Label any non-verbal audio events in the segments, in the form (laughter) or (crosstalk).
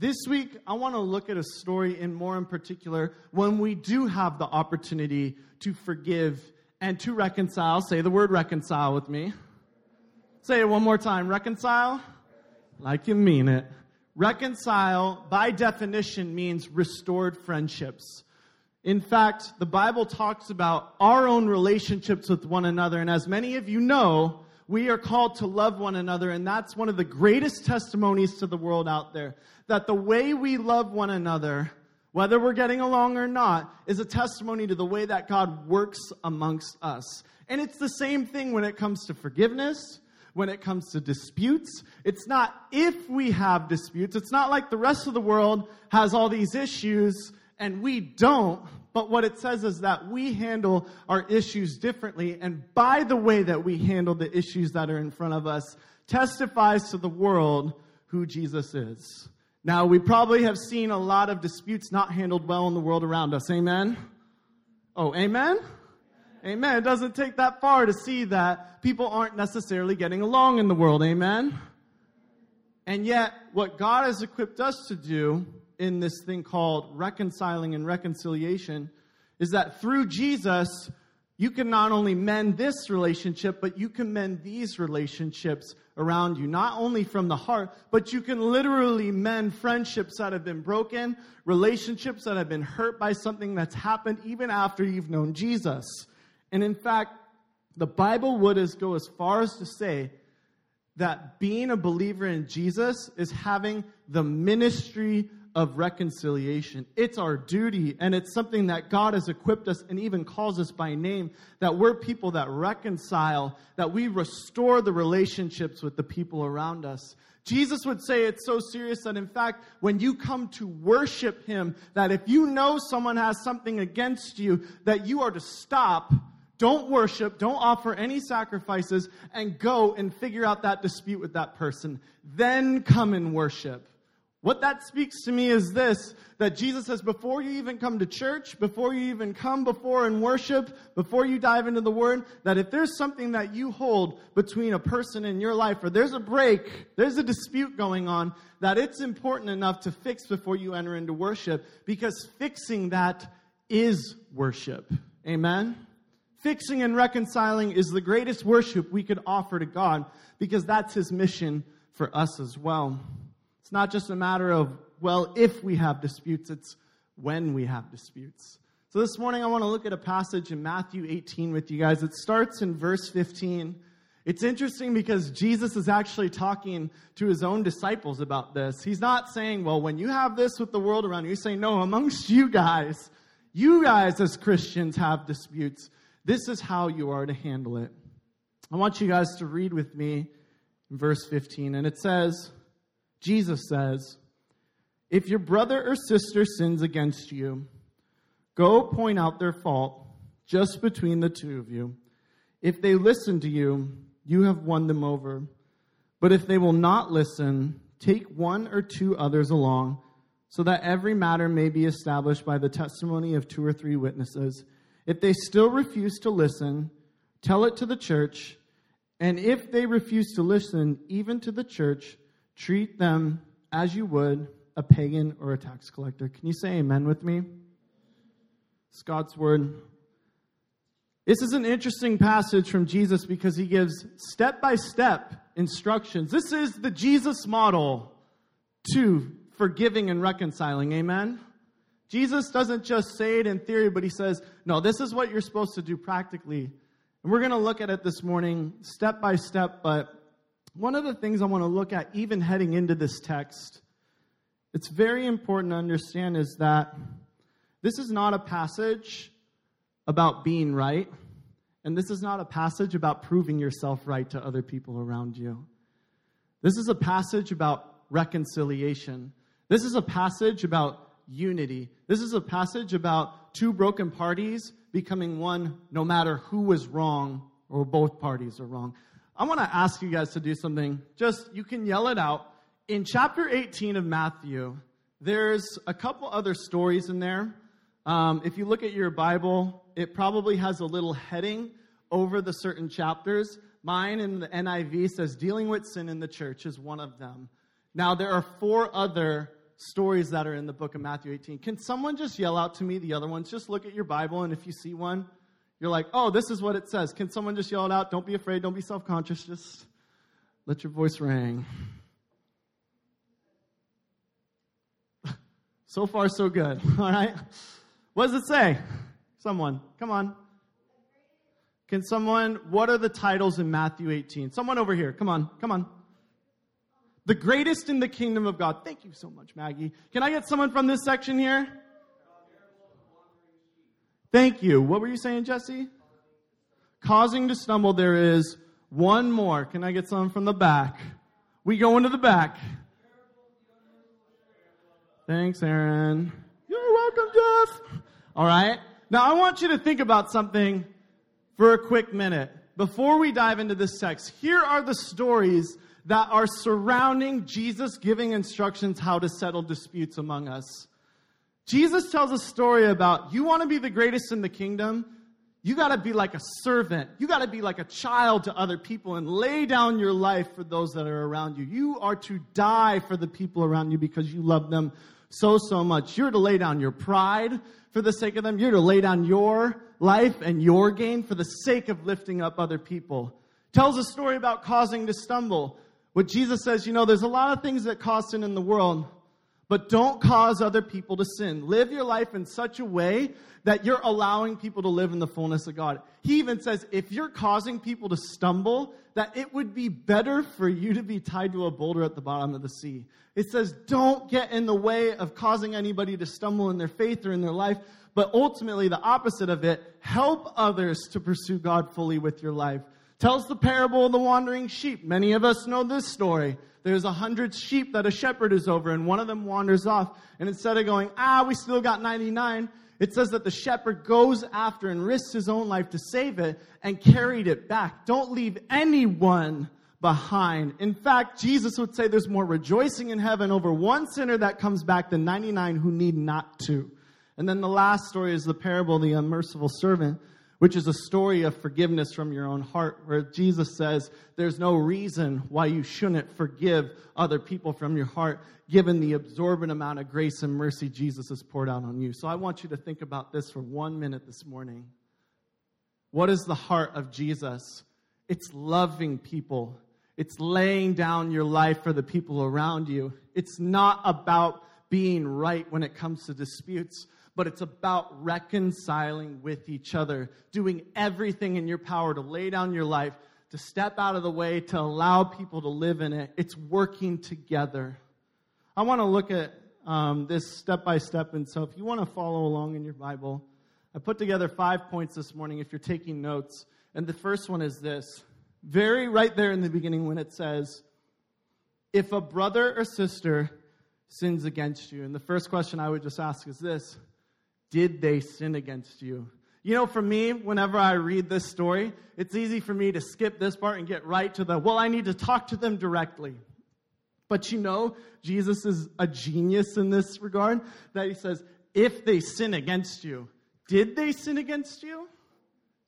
This week, I want to look at a story in more in particular when we do have the opportunity to forgive and to reconcile. Say the word reconcile with me. Say it one more time. Reconcile like you mean it. Reconcile, by definition, means restored friendships. In fact, the Bible talks about our own relationships with one another, and as many of you know, we are called to love one another, and that's one of the greatest testimonies to the world out there. That the way we love one another, whether we're getting along or not, is a testimony to the way that God works amongst us. And it's the same thing when it comes to forgiveness, when it comes to disputes. It's not if we have disputes. It's not like the rest of the world has all these issues and we don't. But what it says is that we handle our issues differently. And by the way that we handle the issues that are in front of us, testifies to the world who Jesus is. Now, we probably have seen a lot of disputes not handled well in the world around us. Amen? Oh, amen? Amen. It doesn't take that far to see that people aren't necessarily getting along in the world. Amen? And yet, what God has equipped us to do in this thing called reconciling and reconciliation is that through Jesus, you can not only mend this relationship, but you can mend these relationships around you. Not only from the heart, but you can literally mend friendships that have been broken, relationships that have been hurt by something that's happened even after you've known Jesus. And in fact, the Bible would as go as far as to say that being a believer in Jesus is having the ministry of reconciliation. It's our duty, and it's something that God has equipped us and even calls us by name that we're people that reconcile, that we restore the relationships with the people around us. Jesus would say it's so serious that, in fact, when you come to worship Him, that if you know someone has something against you, that you are to stop don't worship, don't offer any sacrifices, and go and figure out that dispute with that person. Then come and worship. What that speaks to me is this that Jesus says, before you even come to church, before you even come before and worship, before you dive into the Word, that if there's something that you hold between a person in your life, or there's a break, there's a dispute going on, that it's important enough to fix before you enter into worship, because fixing that is worship. Amen? Fixing and reconciling is the greatest worship we could offer to God, because that's His mission for us as well. It's not just a matter of, well, if we have disputes, it's when we have disputes. So this morning I want to look at a passage in Matthew 18 with you guys. It starts in verse 15. It's interesting because Jesus is actually talking to his own disciples about this. He's not saying, well, when you have this with the world around you, he's saying, no, amongst you guys, you guys as Christians have disputes. This is how you are to handle it. I want you guys to read with me verse 15, and it says, Jesus says, If your brother or sister sins against you, go point out their fault just between the two of you. If they listen to you, you have won them over. But if they will not listen, take one or two others along, so that every matter may be established by the testimony of two or three witnesses. If they still refuse to listen, tell it to the church. And if they refuse to listen, even to the church, Treat them as you would a pagan or a tax collector. Can you say amen with me? It's God's word. This is an interesting passage from Jesus because he gives step by step instructions. This is the Jesus model to forgiving and reconciling. Amen? Jesus doesn't just say it in theory, but he says, no, this is what you're supposed to do practically. And we're going to look at it this morning step by step, but one of the things I want to look at, even heading into this text, it's very important to understand is that this is not a passage about being right, and this is not a passage about proving yourself right to other people around you. This is a passage about reconciliation. This is a passage about unity. This is a passage about two broken parties becoming one no matter who was wrong or both parties are wrong. I want to ask you guys to do something. Just, you can yell it out. In chapter 18 of Matthew, there's a couple other stories in there. Um, if you look at your Bible, it probably has a little heading over the certain chapters. Mine in the NIV says, Dealing with Sin in the Church is one of them. Now, there are four other stories that are in the book of Matthew 18. Can someone just yell out to me the other ones? Just look at your Bible, and if you see one, you're like, oh, this is what it says. Can someone just yell it out? Don't be afraid. Don't be self conscious. Just let your voice ring. (laughs) so far, so good. (laughs) All right. What does it say? Someone, come on. Can someone, what are the titles in Matthew 18? Someone over here, come on, come on. The greatest in the kingdom of God. Thank you so much, Maggie. Can I get someone from this section here? Thank you. What were you saying, Jesse? Causing to stumble, there is one more. Can I get some from the back? We go into the back. Thanks, Aaron. You're welcome, Jeff. All right. Now I want you to think about something for a quick minute. Before we dive into this text, here are the stories that are surrounding Jesus giving instructions how to settle disputes among us. Jesus tells a story about you want to be the greatest in the kingdom, you got to be like a servant. You got to be like a child to other people and lay down your life for those that are around you. You are to die for the people around you because you love them so, so much. You're to lay down your pride for the sake of them. You're to lay down your life and your gain for the sake of lifting up other people. Tells a story about causing to stumble. What Jesus says, you know, there's a lot of things that cause sin in the world, but don't cause other people to sin. Live your life in such a way that you're allowing people to live in the fullness of God. He even says, if you're causing people to stumble, that it would be better for you to be tied to a boulder at the bottom of the sea. It says, don't get in the way of causing anybody to stumble in their faith or in their life, but ultimately the opposite of it, help others to pursue God fully with your life. Tells the parable of the wandering sheep. Many of us know this story. There's a hundred sheep that a shepherd is over, and one of them wanders off. And instead of going, ah, we still got 99, it says that the shepherd goes after and risks his own life to save it and carried it back. Don't leave anyone behind. In fact, Jesus would say there's more rejoicing in heaven over one sinner that comes back than 99 who need not to. And then the last story is the parable of the unmerciful servant which is a story of forgiveness from your own heart, where Jesus says there's no reason why you shouldn't forgive other people from your heart, given the absorbent amount of grace and mercy Jesus has poured out on you. So I want you to think about this for one minute this morning. What is the heart of Jesus? It's loving people. It's laying down your life for the people around you. It's not about being right when it comes to disputes but it's about reconciling with each other, doing everything in your power to lay down your life, to step out of the way, to allow people to live in it. It's working together. I want to look at um, this step by step, and so if you want to follow along in your Bible, I put together five points this morning if you're taking notes. And the first one is this very right there in the beginning when it says, If a brother or sister sins against you, and the first question I would just ask is this did they sin against you? You know, for me, whenever I read this story, it's easy for me to skip this part and get right to the, well, I need to talk to them directly. But you know, Jesus is a genius in this regard that he says, if they sin against you, did they sin against you?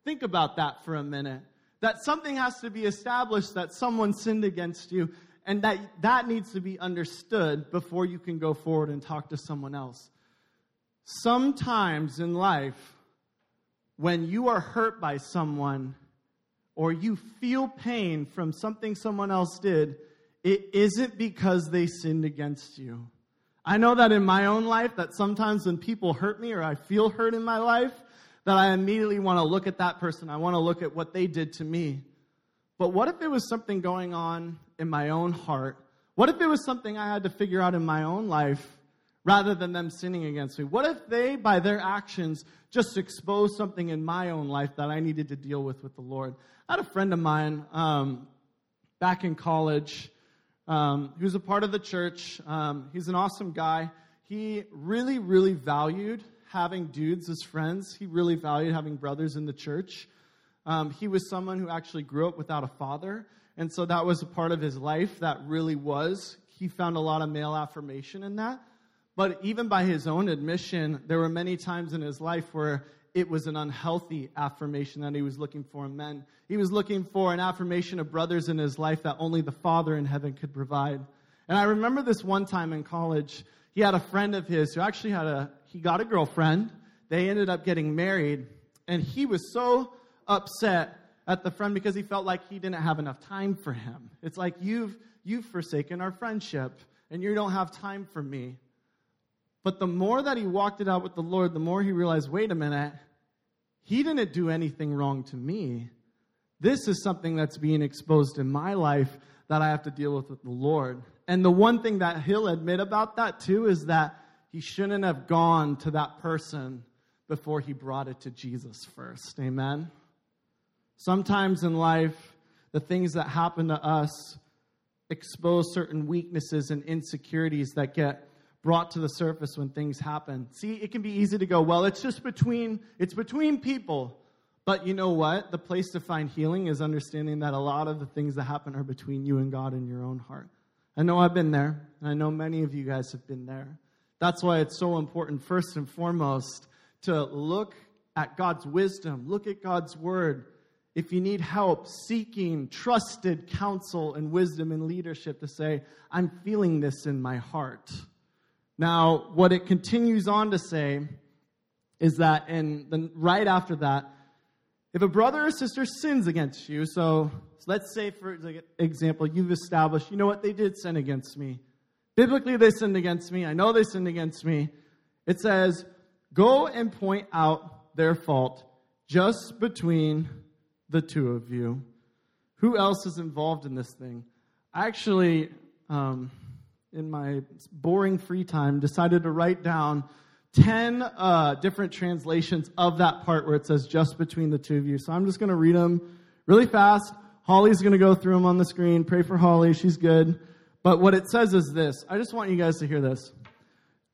Think about that for a minute. That something has to be established that someone sinned against you, and that that needs to be understood before you can go forward and talk to someone else. Sometimes in life, when you are hurt by someone or you feel pain from something someone else did, it isn't because they sinned against you. I know that in my own life, that sometimes when people hurt me or I feel hurt in my life, that I immediately want to look at that person. I want to look at what they did to me. But what if there was something going on in my own heart? What if it was something I had to figure out in my own life rather than them sinning against me? What if they, by their actions, just exposed something in my own life that I needed to deal with with the Lord? I had a friend of mine um, back in college um, was a part of the church. Um, he's an awesome guy. He really, really valued having dudes as friends. He really valued having brothers in the church. Um, he was someone who actually grew up without a father. And so that was a part of his life that really was. He found a lot of male affirmation in that. But even by his own admission, there were many times in his life where it was an unhealthy affirmation that he was looking for in men. He was looking for an affirmation of brothers in his life that only the Father in heaven could provide. And I remember this one time in college, he had a friend of his who actually had a, he got a girlfriend. They ended up getting married. And he was so upset at the friend because he felt like he didn't have enough time for him. It's like, you've, you've forsaken our friendship and you don't have time for me. But the more that he walked it out with the Lord, the more he realized wait a minute, he didn't do anything wrong to me. This is something that's being exposed in my life that I have to deal with with the Lord. And the one thing that he'll admit about that too is that he shouldn't have gone to that person before he brought it to Jesus first. Amen. Sometimes in life, the things that happen to us expose certain weaknesses and insecurities that get brought to the surface when things happen. See, it can be easy to go, well, it's just between it's between people. But you know what? The place to find healing is understanding that a lot of the things that happen are between you and God in your own heart. I know I've been there, and I know many of you guys have been there. That's why it's so important, first and foremost, to look at God's wisdom, look at God's word. If you need help seeking trusted counsel and wisdom and leadership to say, I'm feeling this in my heart. Now, what it continues on to say is that, and then right after that, if a brother or sister sins against you, so, so let's say, for example, you've established, you know what, they did sin against me. Biblically, they sinned against me. I know they sinned against me. It says, go and point out their fault just between the two of you. Who else is involved in this thing? Actually, um, in my boring free time, decided to write down 10 uh, different translations of that part where it says just between the two of you. So I'm just going to read them really fast. Holly's going to go through them on the screen. Pray for Holly. She's good. But what it says is this. I just want you guys to hear this.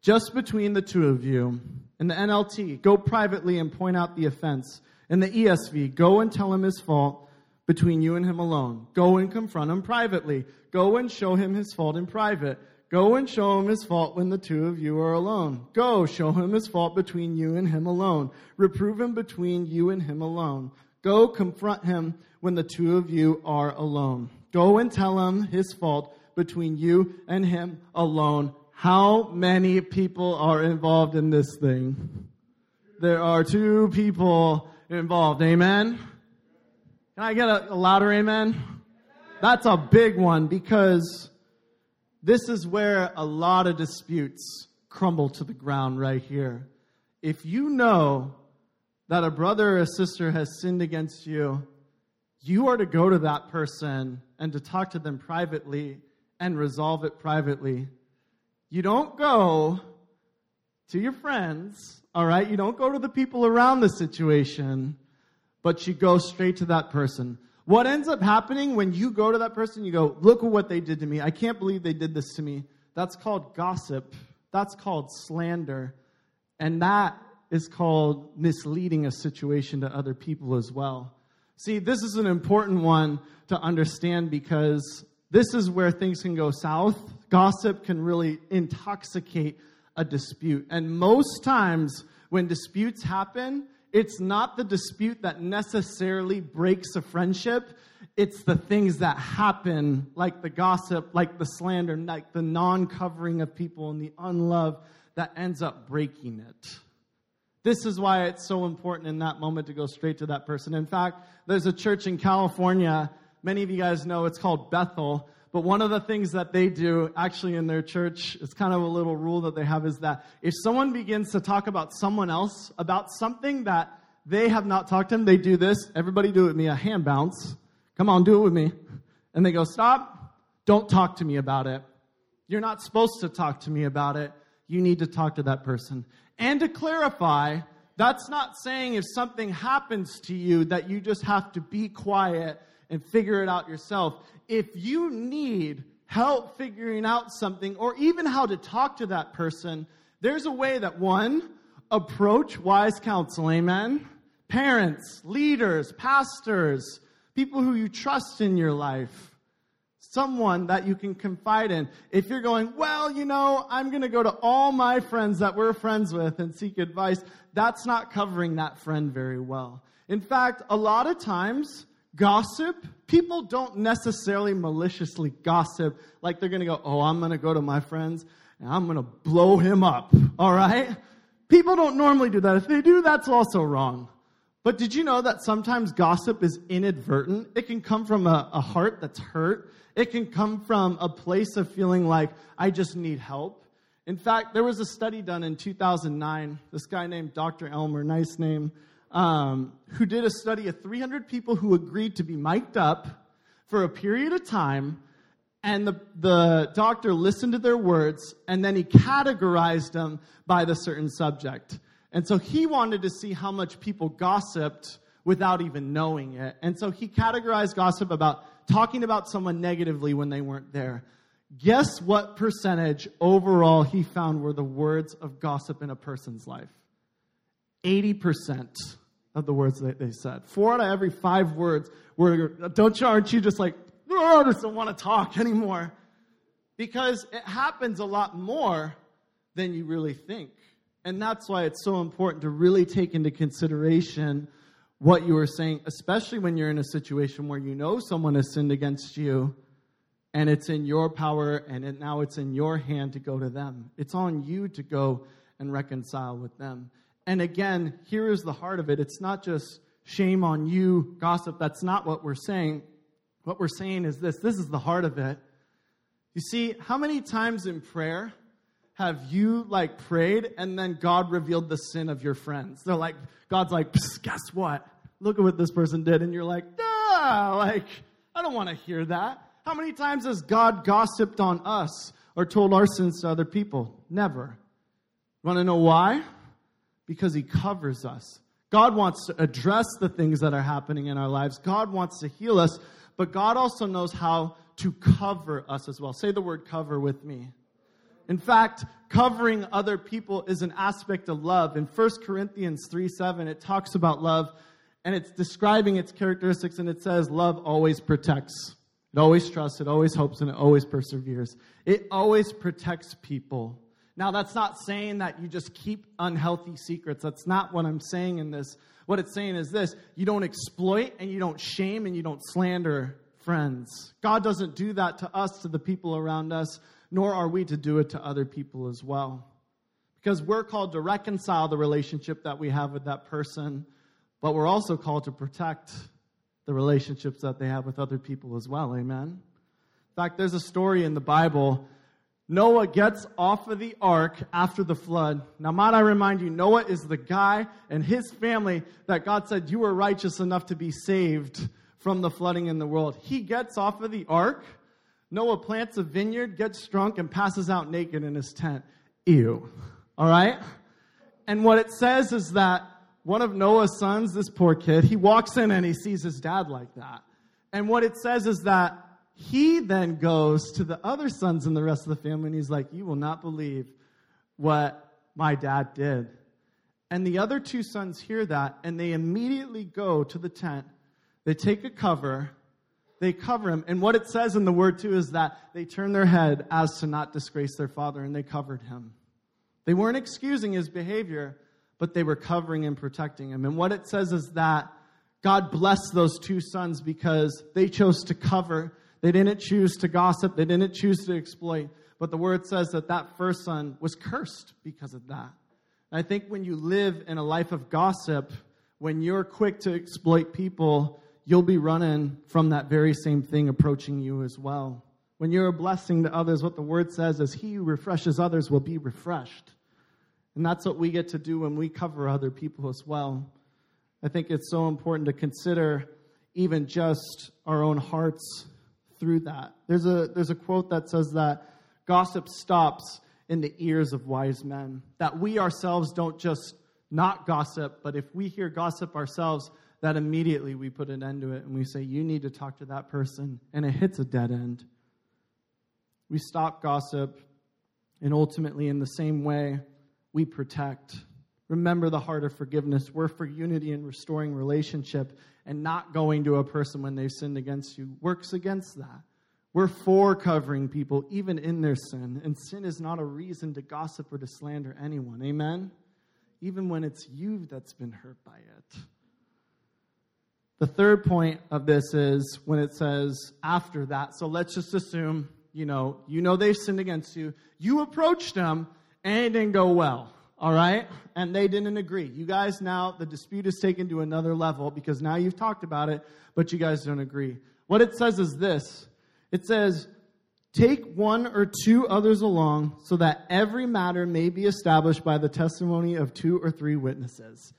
Just between the two of you. In the NLT, go privately and point out the offense. In the ESV, go and tell him his fault between you and him alone. Go and confront him privately. Go and show him his fault in private. Go and show him his fault when the two of you are alone. Go, show him his fault between you and him alone. Reprove him between you and him alone. Go confront him when the two of you are alone. Go and tell him his fault between you and him alone. How many people are involved in this thing? There are two people involved. Amen? Can I get a, a louder amen? That's a big one because this is where a lot of disputes crumble to the ground right here. If you know that a brother or a sister has sinned against you, you are to go to that person and to talk to them privately and resolve it privately. You don't go to your friends, all right? You don't go to the people around the situation, but you go straight to that person. What ends up happening when you go to that person, you go, look at what they did to me. I can't believe they did this to me. That's called gossip. That's called slander. And that is called misleading a situation to other people as well. See, this is an important one to understand because this is where things can go south. Gossip can really intoxicate a dispute. And most times when disputes happen, it's not the dispute that necessarily breaks a friendship. It's the things that happen, like the gossip, like the slander, like the non covering of people and the unlove that ends up breaking it. This is why it's so important in that moment to go straight to that person. In fact, there's a church in California. Many of you guys know it's called Bethel. But one of the things that they do actually in their church, it's kind of a little rule that they have is that if someone begins to talk about someone else, about something that they have not talked to them, they do this. Everybody do it with me, a hand bounce. Come on, do it with me. And they go, stop. Don't talk to me about it. You're not supposed to talk to me about it. You need to talk to that person. And to clarify, that's not saying if something happens to you that you just have to be quiet and figure it out yourself. If you need help figuring out something or even how to talk to that person, there's a way that one, approach wise counsel. Amen. Parents, leaders, pastors, people who you trust in your life. Someone that you can confide in. If you're going, well, you know, I'm going to go to all my friends that we're friends with and seek advice, that's not covering that friend very well. In fact, a lot of times, Gossip, people don't necessarily maliciously gossip like they're going to go, oh, I'm going to go to my friends and I'm going to blow him up. All right? People don't normally do that. If they do, that's also wrong. But did you know that sometimes gossip is inadvertent? It can come from a, a heart that's hurt. It can come from a place of feeling like, I just need help. In fact, there was a study done in 2009. This guy named Dr. Elmer, nice name, um, who did a study of 300 people who agreed to be mic'd up for a period of time. And the, the doctor listened to their words and then he categorized them by the certain subject. And so he wanted to see how much people gossiped without even knowing it. And so he categorized gossip about talking about someone negatively when they weren't there. Guess what percentage overall he found were the words of gossip in a person's life? 80% of the words that they said. Four out of every five words were, don't you, aren't you just like, I just don't want to talk anymore? Because it happens a lot more than you really think. And that's why it's so important to really take into consideration what you are saying, especially when you're in a situation where you know someone has sinned against you and it's in your power and it, now it's in your hand to go to them. It's on you to go and reconcile with them. And again, here is the heart of it. It's not just shame on you, gossip. That's not what we're saying. What we're saying is this this is the heart of it. You see, how many times in prayer have you like prayed and then God revealed the sin of your friends? They're like, God's like, guess what? Look at what this person did. And you're like, ah, like, I don't want to hear that. How many times has God gossiped on us or told our sins to other people? Never. Want to know why? Because He covers us. God wants to address the things that are happening in our lives. God wants to heal us, but God also knows how to cover us as well. Say the word cover with me. In fact, covering other people is an aspect of love. In 1 Corinthians 3 7, it talks about love and it's describing its characteristics and it says, Love always protects. It always trusts, it always hopes, and it always perseveres. It always protects people. Now, that's not saying that you just keep unhealthy secrets. That's not what I'm saying in this. What it's saying is this you don't exploit and you don't shame and you don't slander friends. God doesn't do that to us, to the people around us nor are we to do it to other people as well. Because we're called to reconcile the relationship that we have with that person, but we're also called to protect the relationships that they have with other people as well. Amen. In fact, there's a story in the Bible. Noah gets off of the ark after the flood. Now, might I remind you, Noah is the guy and his family that God said, You were righteous enough to be saved from the flooding in the world. He gets off of the ark Noah plants a vineyard, gets drunk, and passes out naked in his tent. Ew. All right? And what it says is that one of Noah's sons, this poor kid, he walks in and he sees his dad like that. And what it says is that he then goes to the other sons and the rest of the family and he's like, You will not believe what my dad did. And the other two sons hear that and they immediately go to the tent. They take a cover they cover him. And what it says in the word too is that they turned their head as to not disgrace their father and they covered him. They weren't excusing his behavior, but they were covering and protecting him. And what it says is that God blessed those two sons because they chose to cover. They didn't choose to gossip. They didn't choose to exploit. But the word says that that first son was cursed because of that. And I think when you live in a life of gossip, when you're quick to exploit people, you'll be running from that very same thing approaching you as well. When you're a blessing to others, what the word says is, He who refreshes others will be refreshed. And that's what we get to do when we cover other people as well. I think it's so important to consider even just our own hearts through that. There's a, there's a quote that says that gossip stops in the ears of wise men. That we ourselves don't just not gossip, but if we hear gossip ourselves, that immediately we put an end to it and we say, You need to talk to that person, and it hits a dead end. We stop gossip, and ultimately, in the same way, we protect. Remember the heart of forgiveness. We're for unity and restoring relationship, and not going to a person when they've sinned against you works against that. We're for covering people even in their sin, and sin is not a reason to gossip or to slander anyone. Amen? Even when it's you that's been hurt by it. The third point of this is when it says after that. So let's just assume you know, you know they've sinned against you. You approached them and it didn't go well. All right? And they didn't agree. You guys now, the dispute is taken to another level because now you've talked about it, but you guys don't agree. What it says is this it says, Take one or two others along so that every matter may be established by the testimony of two or three witnesses.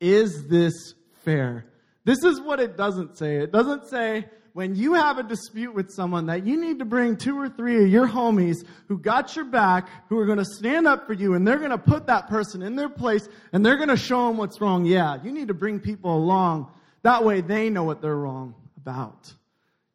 Is this fair? This is what it doesn't say. It doesn't say, when you have a dispute with someone that you need to bring two or three of your homies who got your back, who are going to stand up for you, and they're going to put that person in their place, and they're going to show them what's wrong. Yeah, you need to bring people along. That way they know what they're wrong about.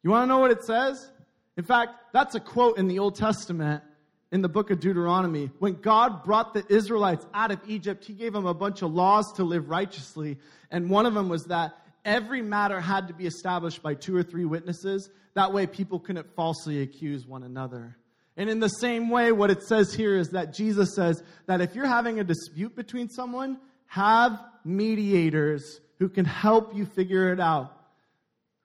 You want to know what it says? In fact, that's a quote in the Old Testament in the book of Deuteronomy. When God brought the Israelites out of Egypt, He gave them a bunch of laws to live righteously. And one of them was that every matter had to be established by two or three witnesses. That way, people couldn't falsely accuse one another. And in the same way, what it says here is that Jesus says that if you're having a dispute between someone, have mediators who can help you figure it out.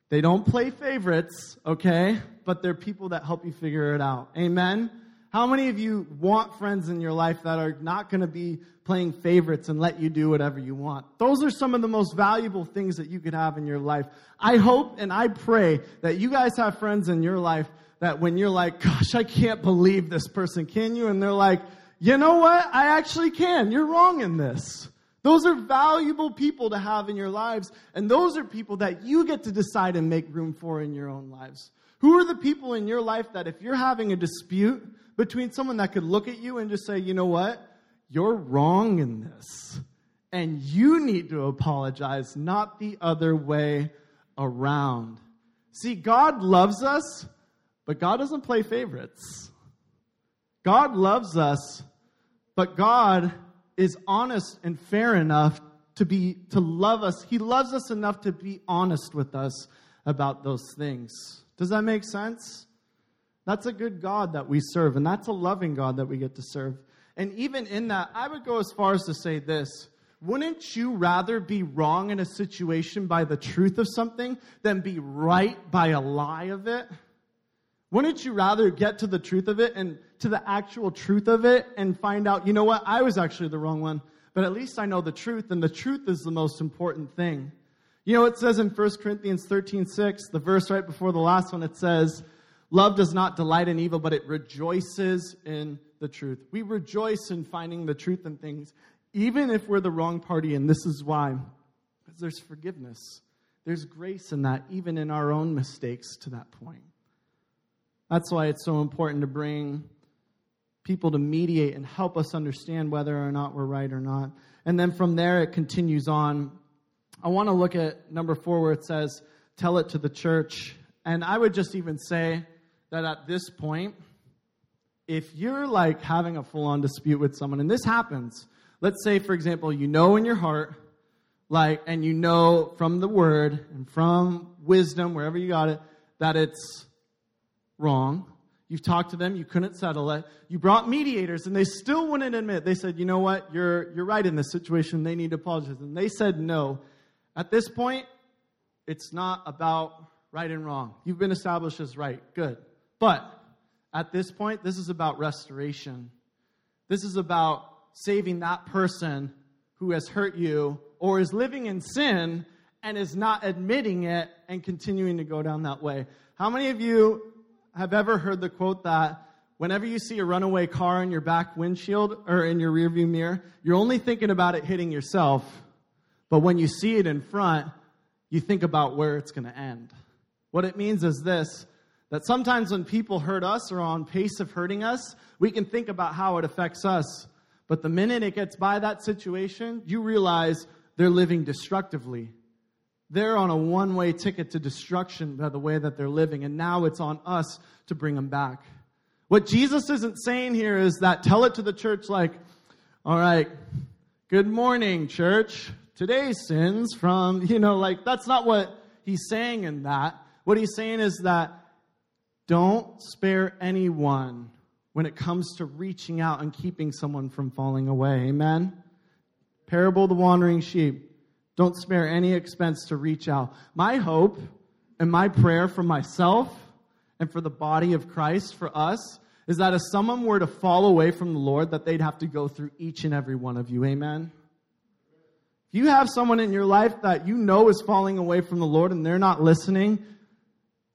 They don't play favorites, okay? But they're people that help you figure it out. Amen? How many of you want friends in your life that are not going to be playing favorites and let you do whatever you want? Those are some of the most valuable things that you could have in your life. I hope and I pray that you guys have friends in your life that when you're like, gosh, I can't believe this person, can you? And they're like, you know what? I actually can. You're wrong in this. Those are valuable people to have in your lives, and those are people that you get to decide and make room for in your own lives. Who are the people in your life that if you're having a dispute, between someone that could look at you and just say, you know what? You're wrong in this. And you need to apologize, not the other way around. See, God loves us, but God doesn't play favorites. God loves us, but God is honest and fair enough to be to love us. He loves us enough to be honest with us about those things. Does that make sense? That's a good God that we serve, and that's a loving God that we get to serve. And even in that, I would go as far as to say this Wouldn't you rather be wrong in a situation by the truth of something than be right by a lie of it? Wouldn't you rather get to the truth of it and to the actual truth of it and find out, you know what, I was actually the wrong one, but at least I know the truth, and the truth is the most important thing. You know, it says in 1 Corinthians 13 6, the verse right before the last one, it says, Love does not delight in evil, but it rejoices in the truth. We rejoice in finding the truth in things, even if we're the wrong party, and this is why. Because there's forgiveness. There's grace in that, even in our own mistakes to that point. That's why it's so important to bring people to mediate and help us understand whether or not we're right or not. And then from there, it continues on. I want to look at number four where it says, Tell it to the church. And I would just even say, that at this point, if you're like having a full on dispute with someone, and this happens, let's say, for example, you know in your heart, like, and you know from the word and from wisdom, wherever you got it, that it's wrong. You've talked to them, you couldn't settle it. You brought mediators, and they still wouldn't admit. They said, you know what, you're, you're right in this situation, they need to apologize. And they said no. At this point, it's not about right and wrong. You've been established as right. Good. But at this point, this is about restoration. This is about saving that person who has hurt you or is living in sin and is not admitting it and continuing to go down that way. How many of you have ever heard the quote that whenever you see a runaway car in your back windshield or in your rearview mirror, you're only thinking about it hitting yourself, but when you see it in front, you think about where it's going to end. What it means is this that sometimes when people hurt us or on pace of hurting us, we can think about how it affects us. But the minute it gets by that situation, you realize they're living destructively. They're on a one way ticket to destruction by the way that they're living, and now it's on us to bring them back. What Jesus isn't saying here is that tell it to the church like, all right, good morning, church. Today's sins from, (laughs) you know, like that's not what he's saying in that. What he's saying is that don't spare anyone when it comes to reaching out and keeping someone from falling away. Amen? Parable of the wandering sheep. Don't spare any expense to reach out. My hope and my prayer for myself and for the body of Christ, for us, is that if someone were to fall away from the Lord, that they'd have to go through each and every one of you. Amen? If you have someone in your life that you know is falling away from the Lord and they're not listening,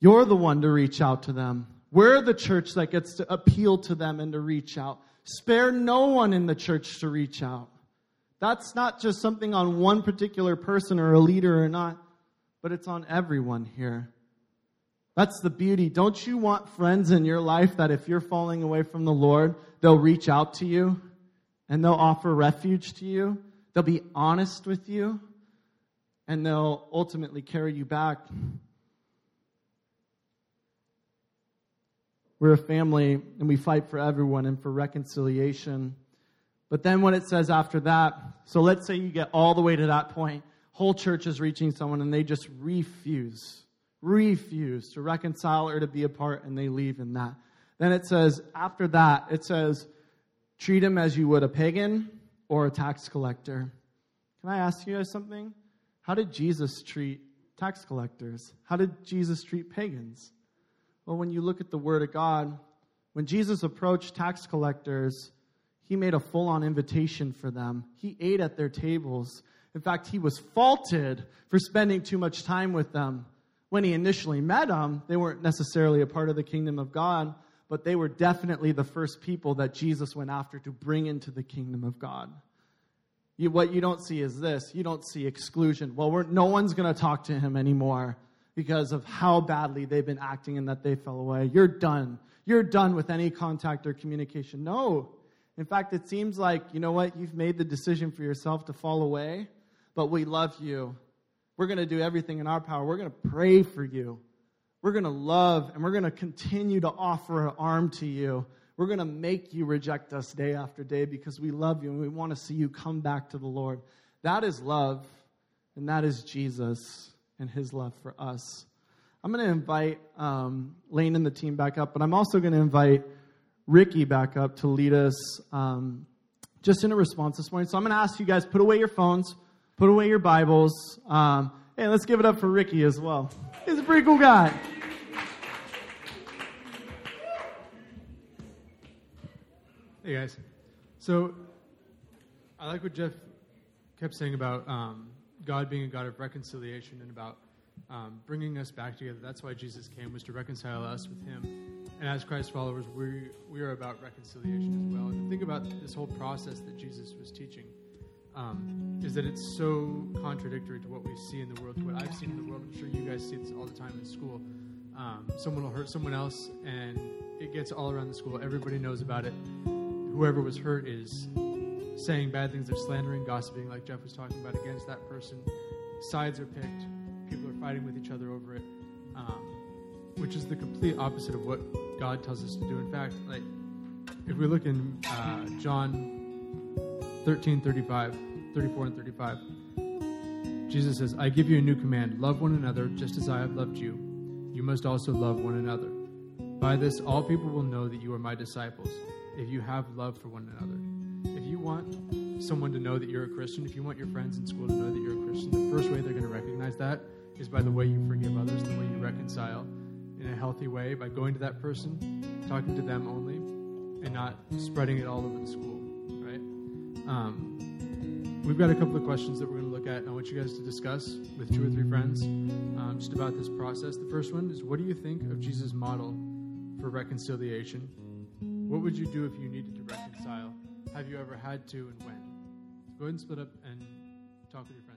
you're the one to reach out to them. We're the church that gets to appeal to them and to reach out. Spare no one in the church to reach out. That's not just something on one particular person or a leader or not, but it's on everyone here. That's the beauty. Don't you want friends in your life that if you're falling away from the Lord, they'll reach out to you and they'll offer refuge to you? They'll be honest with you and they'll ultimately carry you back. We're a family and we fight for everyone and for reconciliation. But then when it says after that, so let's say you get all the way to that point, whole church is reaching someone and they just refuse, refuse to reconcile or to be apart and they leave in that. Then it says, after that, it says, treat him as you would a pagan or a tax collector. Can I ask you guys something? How did Jesus treat tax collectors? How did Jesus treat pagans? Well, when you look at the Word of God, when Jesus approached tax collectors, he made a full on invitation for them. He ate at their tables. In fact, he was faulted for spending too much time with them. When he initially met them, they weren't necessarily a part of the kingdom of God, but they were definitely the first people that Jesus went after to bring into the kingdom of God. You, what you don't see is this you don't see exclusion. Well, no one's going to talk to him anymore because of how badly they've been acting and that they fell away. You're done. You're done with any contact or communication. No, in fact, it seems like, you know what, you've made the decision for yourself to fall away, but we love you. We're going to do everything in our power. We're going to pray for you. We're going to love and we're going to continue to offer an arm to you. We're going to make you reject us day after day because we love you and we want to see you come back to the Lord. That is love, and that is Jesus and his love for us. I'm going to invite um, Lane and the team back up, but I'm also going to invite Ricky back up to lead us um, just in a response this morning. So I'm going to ask you guys put away your phones, put away your Bibles. Um, hey, let's give it up for Ricky as well. He's a pretty cool guy. Hey guys. So I like what Jeff kept saying about um, God being a God of reconciliation and about um, bringing us back together. That's why Jesus came was to reconcile us with Him. And as Christ followers, we we are about reconciliation as well. And the thing about this whole process that Jesus was teaching um, is that it's so contradictory to what we see in the world, to what I've seen in the world. I'm sure you guys see this all the time in school. Um, someone will hurt someone else, and it gets all around the school. Everybody knows about it. Whoever was hurt is saying bad things. They're slandering, gossiping, like Jeff was talking about, against that person. Sides are picked people are fighting with each other over it, um, which is the complete opposite of what God tells us to do. In fact, like if we look in uh, John 13, 35, 34 and 35, Jesus says, I give you a new command love one another just as I have loved you. You must also love one another. By this, all people will know that you are my disciples, if you have love for one another. You want someone to know that you're a Christian, if you want your friends in school to know that you're a Christian, the first way they're going to recognize that is by the way you forgive others, the way you reconcile in a healthy way, by going to that person, talking to them only, and not spreading it all over the school, right? Um, we've got a couple of questions that we're going to look at, and I want you guys to discuss with two or three friends um, just about this process. The first one is what do you think of Jesus' model for reconciliation? What would you do if you needed to reconcile? Have you ever had to, and when? So go ahead and split up and talk with your friends.